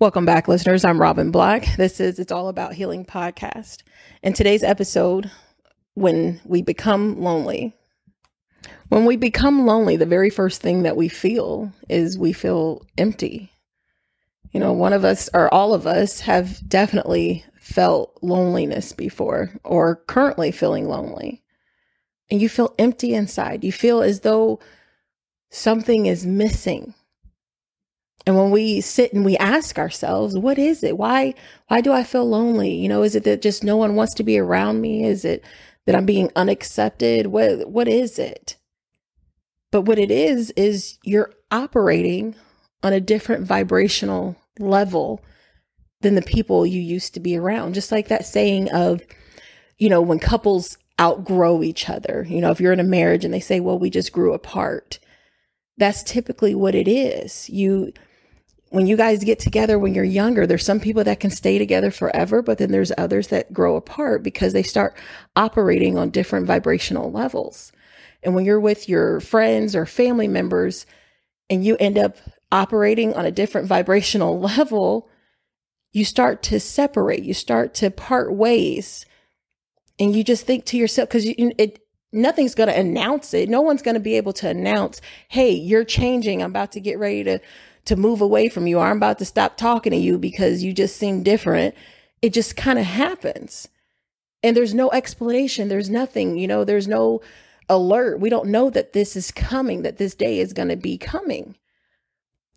Welcome back, listeners. I'm Robin Black. This is It's All About Healing podcast. In today's episode, when we become lonely, when we become lonely, the very first thing that we feel is we feel empty. You know, one of us or all of us have definitely felt loneliness before or currently feeling lonely. And you feel empty inside. You feel as though something is missing and when we sit and we ask ourselves, what is it? Why why do I feel lonely? You know, is it that just no one wants to be around me? Is it that I'm being unaccepted? What what is it? But what it is is you're operating on a different vibrational level than the people you used to be around. Just like that saying of, you know, when couples outgrow each other, you know, if you're in a marriage and they say, well, we just grew apart. That's typically what it is. You when you guys get together when you're younger, there's some people that can stay together forever, but then there's others that grow apart because they start operating on different vibrational levels. And when you're with your friends or family members and you end up operating on a different vibrational level, you start to separate, you start to part ways. And you just think to yourself, because it, nothing's going to announce it. No one's going to be able to announce, hey, you're changing. I'm about to get ready to to move away from you or I'm about to stop talking to you because you just seem different. It just kind of happens. And there's no explanation. There's nothing, you know, there's no alert. We don't know that this is coming, that this day is going to be coming.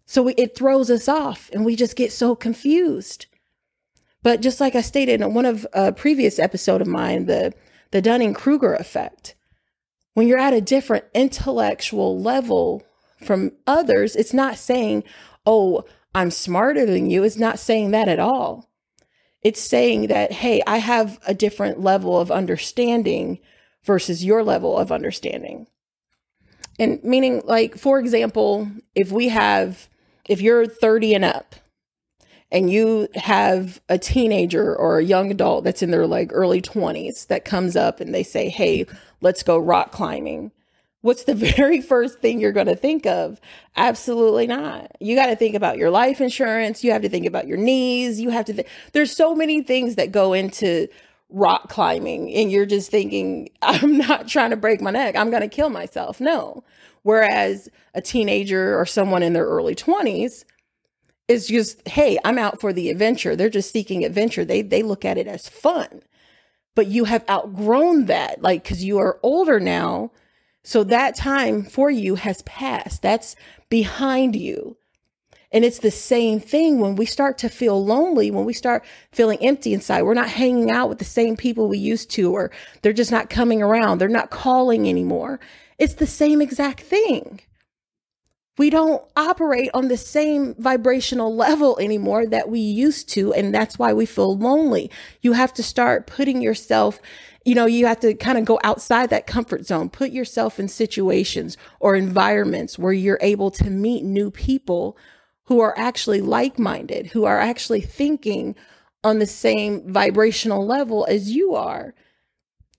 So we, it throws us off and we just get so confused. But just like I stated in one of a previous episode of mine, the the Dunning-Kruger effect, when you're at a different intellectual level from others, it's not saying, oh, I'm smarter than you. It's not saying that at all. It's saying that, hey, I have a different level of understanding versus your level of understanding. And meaning, like, for example, if we have, if you're 30 and up, and you have a teenager or a young adult that's in their like early 20s that comes up and they say, Hey, let's go rock climbing what's the very first thing you're going to think of? Absolutely not. You got to think about your life insurance. You have to think about your knees. You have to, th- there's so many things that go into rock climbing. And you're just thinking, I'm not trying to break my neck. I'm going to kill myself. No. Whereas a teenager or someone in their early 20s, is just, hey, I'm out for the adventure. They're just seeking adventure. They they look at it as fun. But you have outgrown that, like, because you are older now so that time for you has passed. That's behind you. And it's the same thing when we start to feel lonely, when we start feeling empty inside. We're not hanging out with the same people we used to, or they're just not coming around. They're not calling anymore. It's the same exact thing. We don't operate on the same vibrational level anymore that we used to. And that's why we feel lonely. You have to start putting yourself you know, you have to kind of go outside that comfort zone, put yourself in situations or environments where you're able to meet new people who are actually like minded, who are actually thinking on the same vibrational level as you are.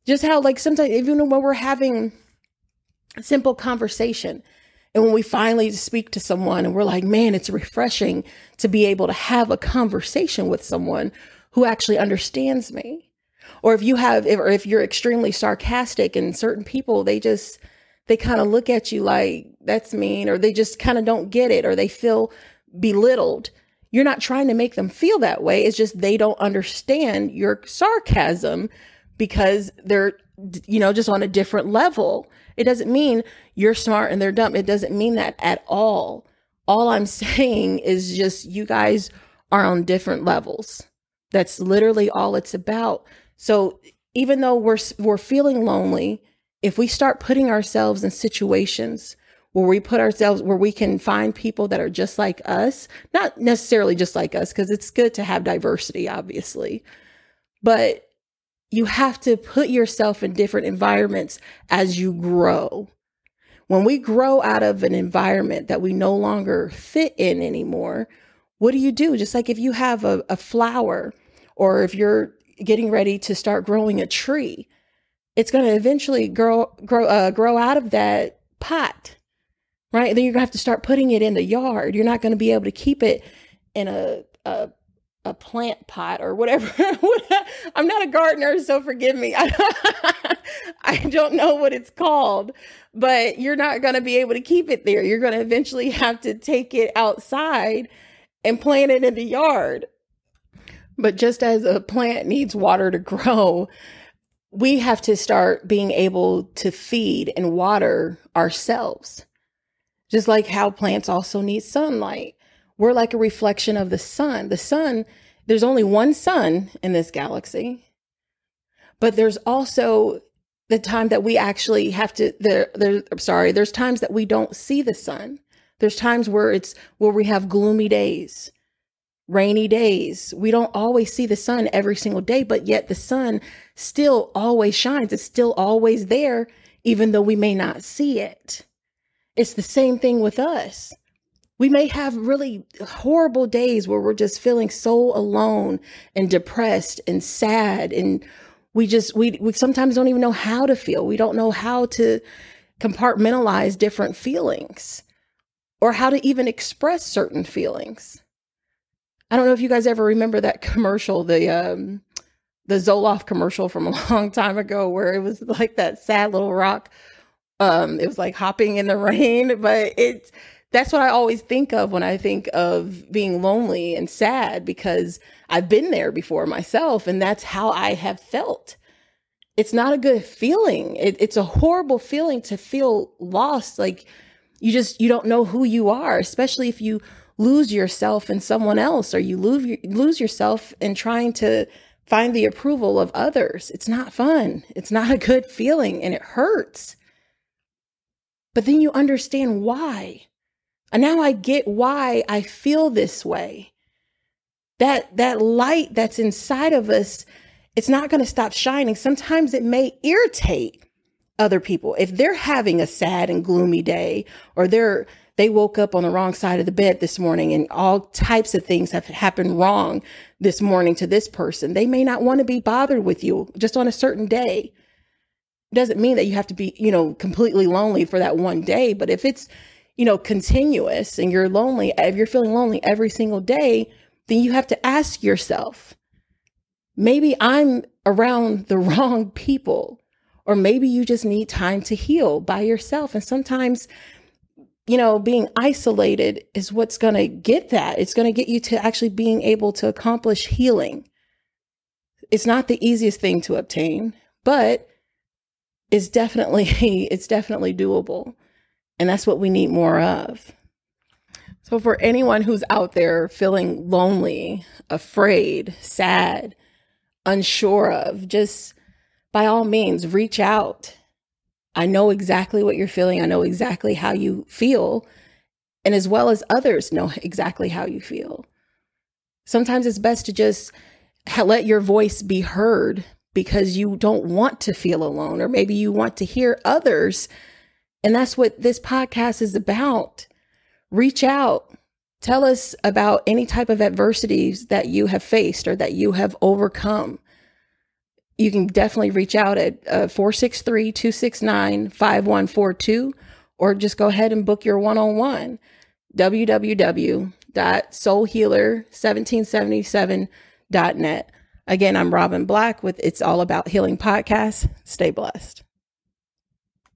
Just how, like, sometimes, even when we're having simple conversation, and when we finally speak to someone and we're like, man, it's refreshing to be able to have a conversation with someone who actually understands me. Or if you have if, or if you're extremely sarcastic and certain people they just they kind of look at you like that's mean or they just kind of don't get it or they feel belittled. You're not trying to make them feel that way. It's just they don't understand your sarcasm because they're you know just on a different level it doesn't mean you're smart and they're dumb. It doesn't mean that at all. All i'm saying is just you guys are on different levels. That's literally all it's about. So even though we're we're feeling lonely, if we start putting ourselves in situations where we put ourselves where we can find people that are just like us, not necessarily just like us because it's good to have diversity obviously. But you have to put yourself in different environments as you grow. When we grow out of an environment that we no longer fit in anymore, what do you do? Just like if you have a, a flower or if you're getting ready to start growing a tree, it's going to eventually grow grow uh, grow out of that pot, right? then you're going to have to start putting it in the yard. You're not going to be able to keep it in a a a plant pot or whatever. I'm not a gardener, so forgive me. I don't know what it's called, but you're not going to be able to keep it there. You're going to eventually have to take it outside and plant it in the yard. But just as a plant needs water to grow, we have to start being able to feed and water ourselves. Just like how plants also need sunlight. We're like a reflection of the sun. The sun, there's only one sun in this galaxy, but there's also the time that we actually have to there there I'm sorry, there's times that we don't see the sun. There's times where it's where we have gloomy days, rainy days. We don't always see the sun every single day, but yet the sun still always shines. It's still always there even though we may not see it. It's the same thing with us. We may have really horrible days where we're just feeling so alone and depressed and sad and we just we we sometimes don't even know how to feel. We don't know how to compartmentalize different feelings or how to even express certain feelings. I don't know if you guys ever remember that commercial, the um the Zoloft commercial from a long time ago where it was like that sad little rock um it was like hopping in the rain, but it's that's what I always think of when I think of being lonely and sad because I've been there before myself and that's how I have felt. It's not a good feeling. It, it's a horrible feeling to feel lost. Like you just, you don't know who you are, especially if you lose yourself in someone else or you lose, lose yourself in trying to find the approval of others. It's not fun. It's not a good feeling and it hurts. But then you understand why and now I get why I feel this way. That that light that's inside of us, it's not going to stop shining. Sometimes it may irritate other people. If they're having a sad and gloomy day or they're they woke up on the wrong side of the bed this morning and all types of things have happened wrong this morning to this person. They may not want to be bothered with you just on a certain day. Doesn't mean that you have to be, you know, completely lonely for that one day, but if it's you know, continuous and you're lonely, if you're feeling lonely every single day, then you have to ask yourself, maybe I'm around the wrong people, or maybe you just need time to heal by yourself. And sometimes, you know, being isolated is what's going to get that. It's going to get you to actually being able to accomplish healing. It's not the easiest thing to obtain, but it's definitely it's definitely doable. And that's what we need more of. So, for anyone who's out there feeling lonely, afraid, sad, unsure of, just by all means, reach out. I know exactly what you're feeling. I know exactly how you feel. And as well as others know exactly how you feel. Sometimes it's best to just let your voice be heard because you don't want to feel alone, or maybe you want to hear others and that's what this podcast is about. Reach out. Tell us about any type of adversities that you have faced or that you have overcome. You can definitely reach out at uh, 463 269 5142 or just go ahead and book your one on one. www.soulhealer1777.net. Again, I'm Robin Black with It's All About Healing Podcast. Stay blessed.